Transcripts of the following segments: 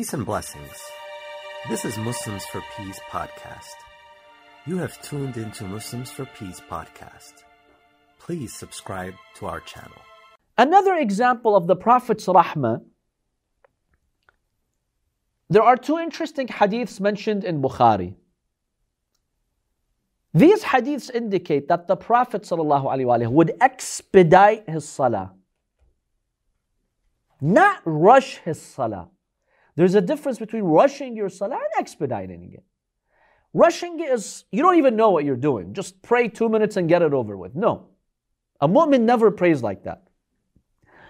Peace and blessings. This is Muslims for Peace podcast. You have tuned into Muslims for Peace podcast. Please subscribe to our channel. Another example of the Prophet's rahmah. There are two interesting hadiths mentioned in Bukhari. These hadiths indicate that the Prophet would expedite his salah, not rush his salah. There's a difference between rushing your salah and expediting it. Rushing is, you don't even know what you're doing. Just pray two minutes and get it over with. No. A mu'min never prays like that.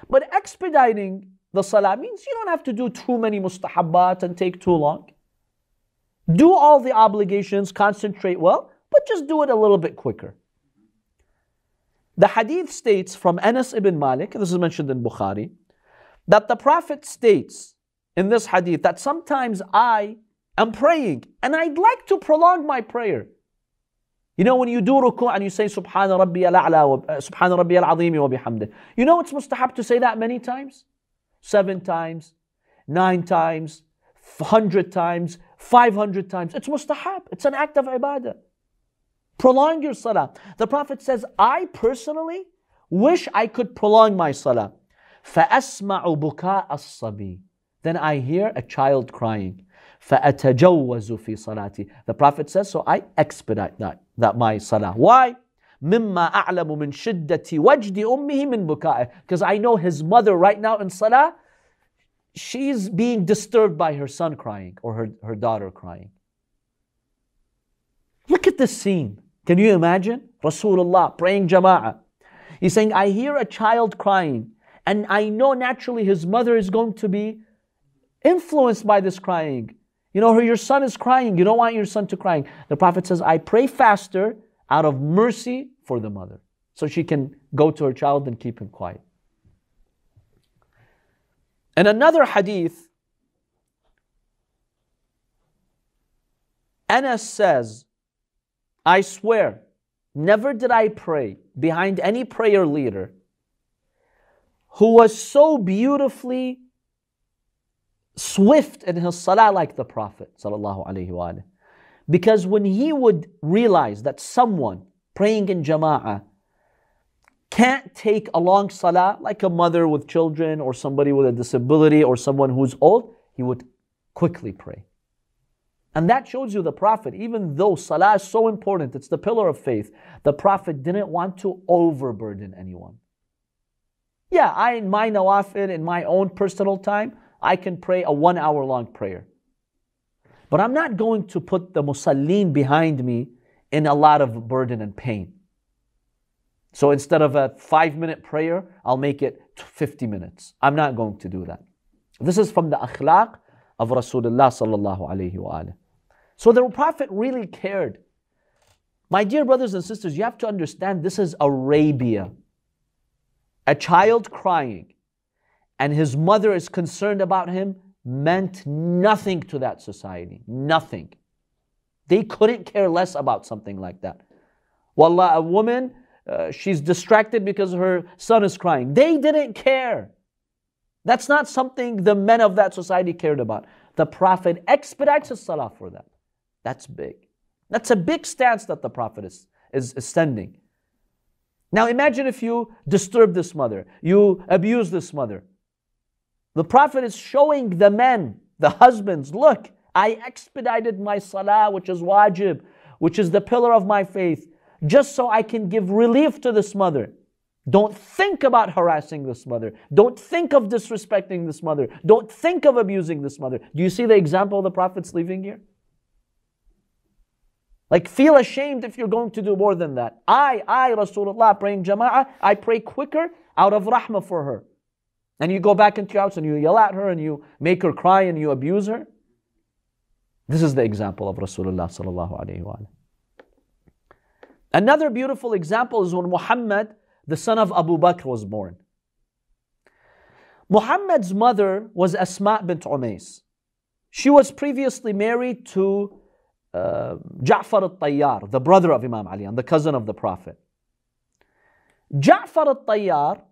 But expediting the salah means you don't have to do too many mustahabbat and take too long. Do all the obligations, concentrate well, but just do it a little bit quicker. The hadith states from Anas ibn Malik, this is mentioned in Bukhari, that the Prophet states in this hadith that sometimes I am praying and I'd like to prolong my prayer. You know, when you do ruku' and you say Subhana Rabbi al-A'la, uh, Subhana Rabbi al-Azimi wa bihamdih. You know it's mustahab to say that many times? Seven times, nine times, hundred times, five hundred times. It's mustahab. It's an act of ibadah. Prolong your salah. The Prophet says, I personally wish I could prolong my salah. فَأَسْمَعُ بُكَاءَ الصَّبِي Then I hear a child crying. فَأَتَجَوَّزُ فِي صَلَاتِي The Prophet says, so I expedite that, that my salah. Why? مما أعلم من شدة وجد أمه من بكائه because I know his mother right now in salah she's being disturbed by her son crying or her, her daughter crying look at this scene can you imagine? Rasulullah praying jama'ah. He's saying, I hear a child crying, and I know naturally his mother is going to be influenced by this crying. You know, your son is crying. You don't want your son to crying. The Prophet says, I pray faster out of mercy for the mother. So she can go to her child and keep him quiet. And another hadith, Anas says, I swear, never did I pray behind any prayer leader who was so beautifully swift in his salah like the Prophet. Because when he would realize that someone praying in jama'ah can't take a long salah, like a mother with children or somebody with a disability or someone who's old, he would quickly pray. And that shows you the Prophet, even though Salah is so important, it's the pillar of faith, the Prophet didn't want to overburden anyone. Yeah, I in my nawafil, in my own personal time, I can pray a one hour long prayer. But I'm not going to put the musallin behind me in a lot of burden and pain. So instead of a five minute prayer, I'll make it 50 minutes. I'm not going to do that. This is from the akhlaq of Rasulullah So the Prophet really cared. My dear brothers and sisters, you have to understand this is Arabia. A child crying and his mother is concerned about him meant nothing to that society. Nothing. They couldn't care less about something like that. Wallah, a woman, uh, she's distracted because her son is crying. They didn't care. That's not something the men of that society cared about. The Prophet expedites his salah for that. That's big. That's a big stance that the Prophet is, is, is sending. Now imagine if you disturb this mother, you abuse this mother. The Prophet is showing the men, the husbands, look, I expedited my salah, which is wajib, which is the pillar of my faith, just so I can give relief to this mother. Don't think about harassing this mother. Don't think of disrespecting this mother. Don't think of abusing this mother. Do you see the example the Prophet's leaving here? Like, feel ashamed if you're going to do more than that. I, I, Rasulullah, praying jama'ah, I pray quicker out of rahmah for her. And you go back into your house and you yell at her and you make her cry and you abuse her. This is the example of Rasulullah sallallahu alayhi wa Another beautiful example is when Muhammad the son of Abu Bakr, was born. Muhammad's mother was Asma bint Umais. She was previously married to uh, Ja'far al-Tayyar, the brother of Imam Ali and the cousin of the Prophet. Ja'far al-Tayyar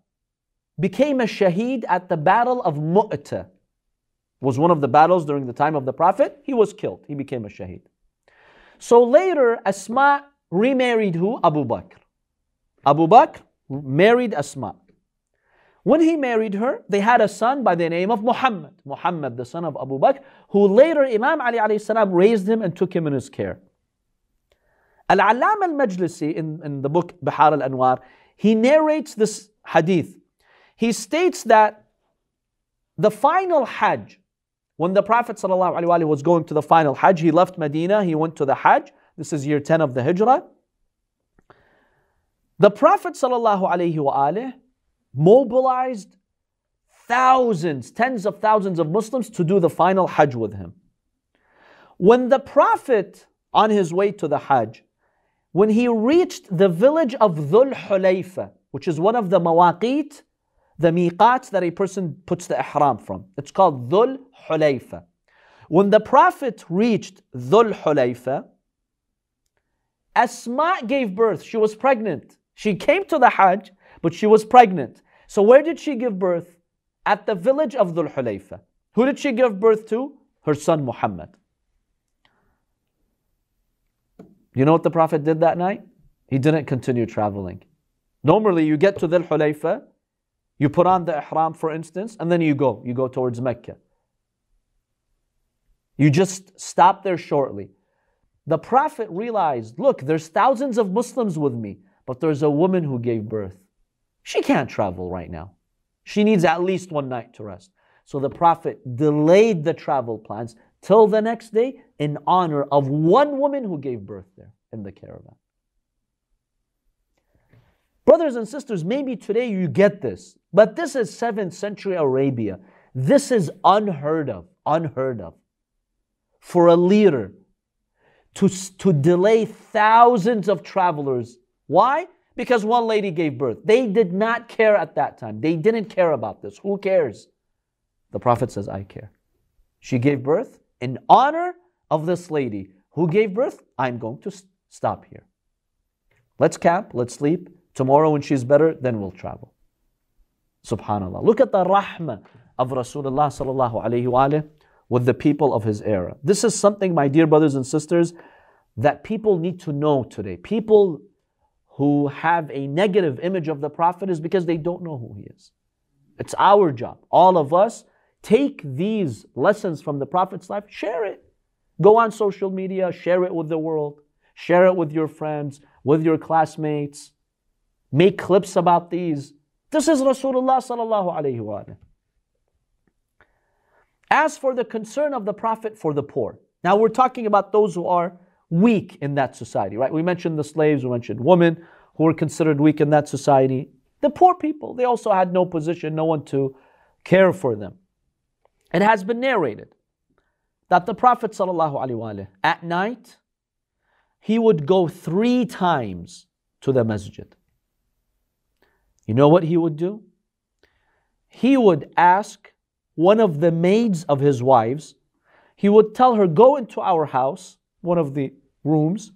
became a shaheed at the battle of Mu'tah. was one of the battles during the time of the Prophet. He was killed. He became a shaheed. So later, Asma remarried who? Abu Bakr. Abu Bakr married Asma. When he married her, they had a son by the name of Muhammad. Muhammad, the son of Abu Bakr, who later Imam Ali alayhi salam raised him and took him in his care. Al-Allam al-Majlisi in, in the book Bihar al-Anwar, he narrates this hadith. He states that the final Hajj, when the Prophet ﷺ was going to the final Hajj, he left Medina, he went to the Hajj. This is year 10 of the Hijrah. The Prophet ﷺ mobilized thousands, tens of thousands of Muslims to do the final Hajj with him. When the Prophet, on his way to the Hajj, when he reached the village of Dhul Hulayfa, which is one of the mawaqit, the miqats that a person puts the ihram from. It's called Dhul Hulayfa. When the Prophet reached Dhul Hulayfa, Asma gave birth. She was pregnant. She came to the Hajj, but she was pregnant. So where did she give birth? At the village of Dhul Hulayfa. Who did she give birth to? Her son Muhammad. You know what the Prophet did that night? He didn't continue traveling. Normally, you get to Dhul Hulayfa, you put on the ihram, for instance, and then you go. You go towards Mecca. You just stop there shortly. The Prophet realized look, there's thousands of Muslims with me, but there's a woman who gave birth. She can't travel right now. She needs at least one night to rest. So the Prophet delayed the travel plans till the next day in honor of one woman who gave birth there in the caravan. Brothers and sisters, maybe today you get this, but this is 7th century Arabia. This is unheard of, unheard of. For a leader to, to delay thousands of travelers. Why? Because one lady gave birth. They did not care at that time. They didn't care about this. Who cares? The Prophet says, I care. She gave birth in honor of this lady who gave birth. I'm going to stop here. Let's camp, let's sleep, Tomorrow, when she's better, then we'll travel. Subhanallah. Look at the rahmah of Rasulullah sallallahu alayhi wa with the people of his era. This is something, my dear brothers and sisters, that people need to know today. People who have a negative image of the Prophet is because they don't know who he is. It's our job. All of us take these lessons from the Prophet's life, share it. Go on social media, share it with the world, share it with your friends, with your classmates make clips about these. This is Rasulullah sallallahu alayhi wa As for the concern of the Prophet for the poor, now we're talking about those who are weak in that society, right? We mentioned the slaves, we mentioned women who were considered weak in that society. The poor people, they also had no position, no one to care for them. It has been narrated that the Prophet ﷺ, at night, he would go three times to the masjid. You know what he would do? He would ask one of the maids of his wives, he would tell her, Go into our house, one of the rooms,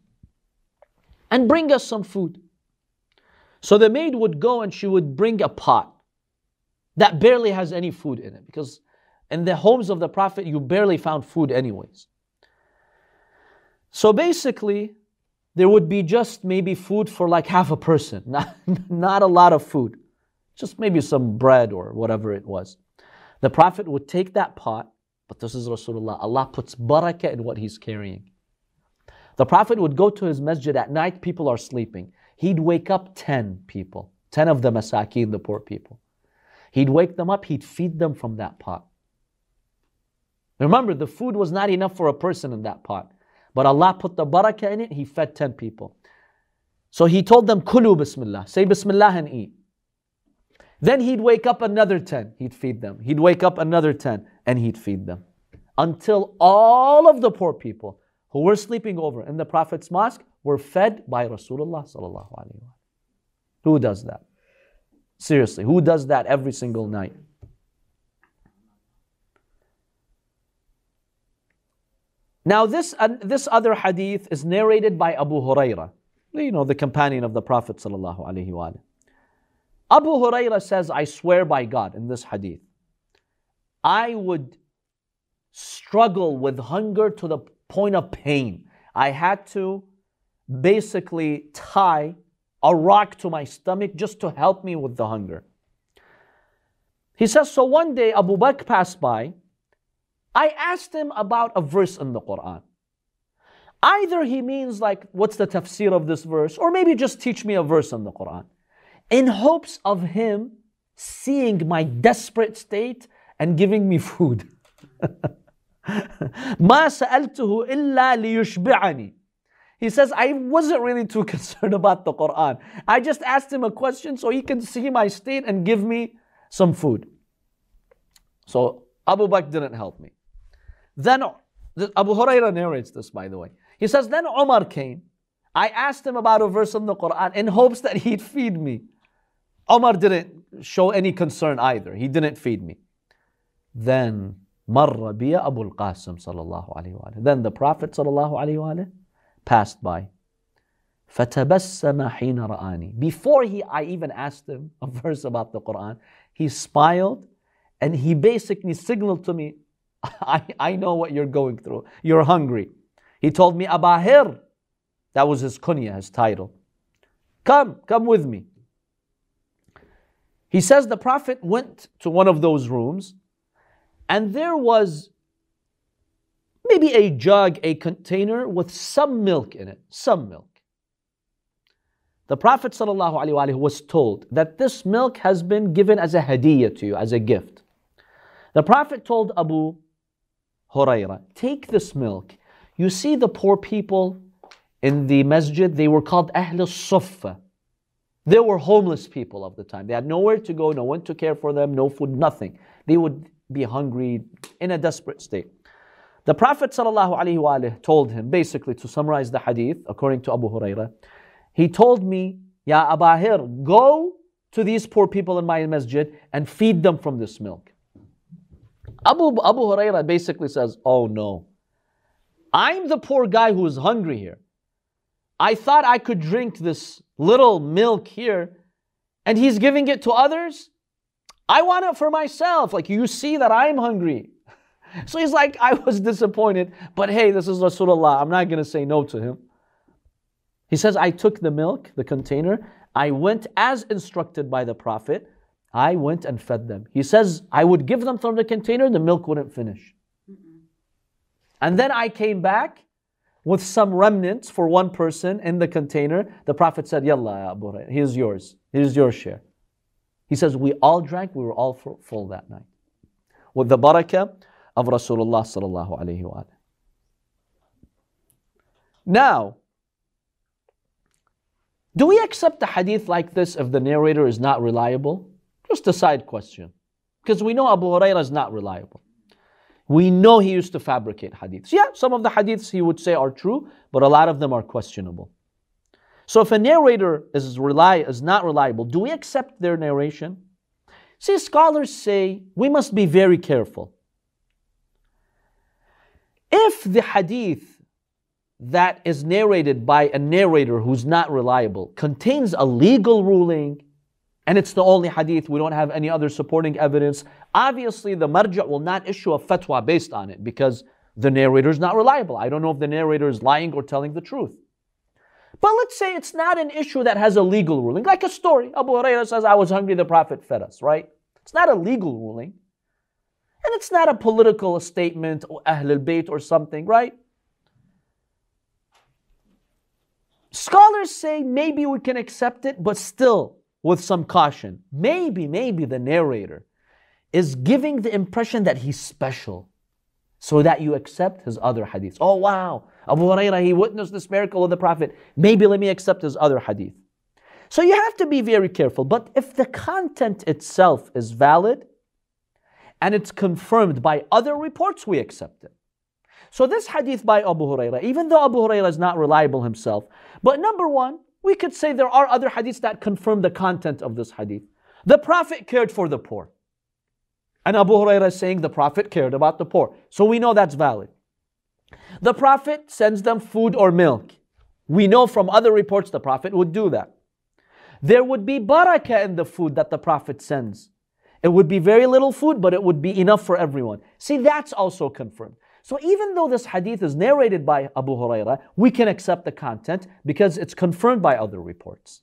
and bring us some food. So the maid would go and she would bring a pot that barely has any food in it because in the homes of the Prophet you barely found food, anyways. So basically, there would be just maybe food for like half a person, not, not a lot of food, just maybe some bread or whatever it was. The Prophet would take that pot, but this is Rasulullah. Allah puts barakah in what he's carrying. The Prophet would go to his masjid at night, people are sleeping. He'd wake up 10 people, 10 of the masakin, the poor people. He'd wake them up, he'd feed them from that pot. Remember, the food was not enough for a person in that pot. But Allah put the barakah in it, He fed 10 people. So He told them, Kulu Bismillah, say Bismillah and eat. Then He'd wake up another 10, He'd feed them. He'd wake up another 10, and He'd feed them. Until all of the poor people who were sleeping over in the Prophet's mosque were fed by Rasulullah. Who does that? Seriously, who does that every single night? Now, this, uh, this other hadith is narrated by Abu Hurairah, you know, the companion of the Prophet. Abu Hurairah says, I swear by God in this hadith, I would struggle with hunger to the point of pain. I had to basically tie a rock to my stomach just to help me with the hunger. He says, So one day Abu Bakr passed by. I asked him about a verse in the Quran. Either he means, like, what's the tafsir of this verse, or maybe just teach me a verse in the Quran, in hopes of him seeing my desperate state and giving me food. ما سألته إلا ليشبعني he says, I wasn't really too concerned about the Quran. I just asked him a question so he can see my state and give me some food. So Abu Bakr didn't help me. Then Abu Huraira narrates this, by the way. He says, Then Omar came. I asked him about a verse in the Quran in hopes that he'd feed me. Omar didn't show any concern either. He didn't feed me. Then مر بي أبو القاسم صلى الله عليه وآله. Then the Prophet صلى الله عليه وآله passed by. فَتَبَسَّمَ حِينَ رَآنِي Before he, I even asked him a verse about the Quran, he smiled and he basically signaled to me, I, I know what you're going through. You're hungry. He told me, Abahir. That was his kunya, his title. Come, come with me. He says the Prophet went to one of those rooms and there was maybe a jug, a container with some milk in it, some milk. The Prophet ﷺ was told that this milk has been given as a hadiyah to you, as a gift. The Prophet told Abu Huraira, take this milk. You see the poor people in the masjid, they were called Ahl Suffa. They were homeless people of the time. They had nowhere to go, no one to care for them, no food, nothing. They would be hungry in a desperate state. The Prophet ﷺ told him, basically to summarize the hadith, according to Abu Huraira, he told me, Ya Abahir, go to these poor people in my masjid and feed them from this milk. Abu, Abu Huraira basically says, Oh no, I'm the poor guy who is hungry here. I thought I could drink this little milk here, and he's giving it to others. I want it for myself. Like, you see that I'm hungry. So he's like, I was disappointed, but hey, this is Rasulullah. I'm not going to say no to him. He says, I took the milk, the container, I went as instructed by the Prophet. I went and fed them. He says, I would give them from the container, the milk wouldn't finish. And then I came back with some remnants for one person in the container. The Prophet said, Yalla, Abu here's yours. Here's your share. He says, We all drank, we were all full that night. With the barakah of Rasulullah sallallahu alayhi wa Now, do we accept a hadith like this if the narrator is not reliable? Just a side question. Because we know Abu Hurairah is not reliable. We know he used to fabricate hadiths. Yeah, some of the hadiths he would say are true, but a lot of them are questionable. So if a narrator is, rely, is not reliable, do we accept their narration? See, scholars say we must be very careful. If the hadith that is narrated by a narrator who's not reliable contains a legal ruling, and it's the only hadith, we don't have any other supporting evidence, obviously the marja will not issue a fatwa based on it because the narrator is not reliable. I don't know if the narrator is lying or telling the truth. But let's say it's not an issue that has a legal ruling, like a story. Abu Hurairah says, I was hungry, the Prophet fed us, right? It's not a legal ruling. And it's not a political statement oh, or Ahl al-Bayt or something, right? Scholars say maybe we can accept it, but still with some caution. Maybe, maybe the narrator is giving the impression that he's special so that you accept his other hadith. Oh wow, Abu Hurairah, he witnessed this miracle of the Prophet. Maybe let me accept his other hadith. So you have to be very careful. But if the content itself is valid, and it's confirmed by other reports, we accept it. So this hadith by Abu Huraira, even though Abu Huraira is not reliable himself, but number one, we could say there are other hadiths that confirm the content of this hadith. The Prophet cared for the poor. And Abu Huraira is saying the Prophet cared about the poor. So we know that's valid. The Prophet sends them food or milk. We know from other reports the Prophet would do that. There would be barakah in the food that the Prophet sends. It would be very little food, but it would be enough for everyone. See, that's also confirmed. So even though this hadith is narrated by Abu Huraira, we can accept the content because it's confirmed by other reports.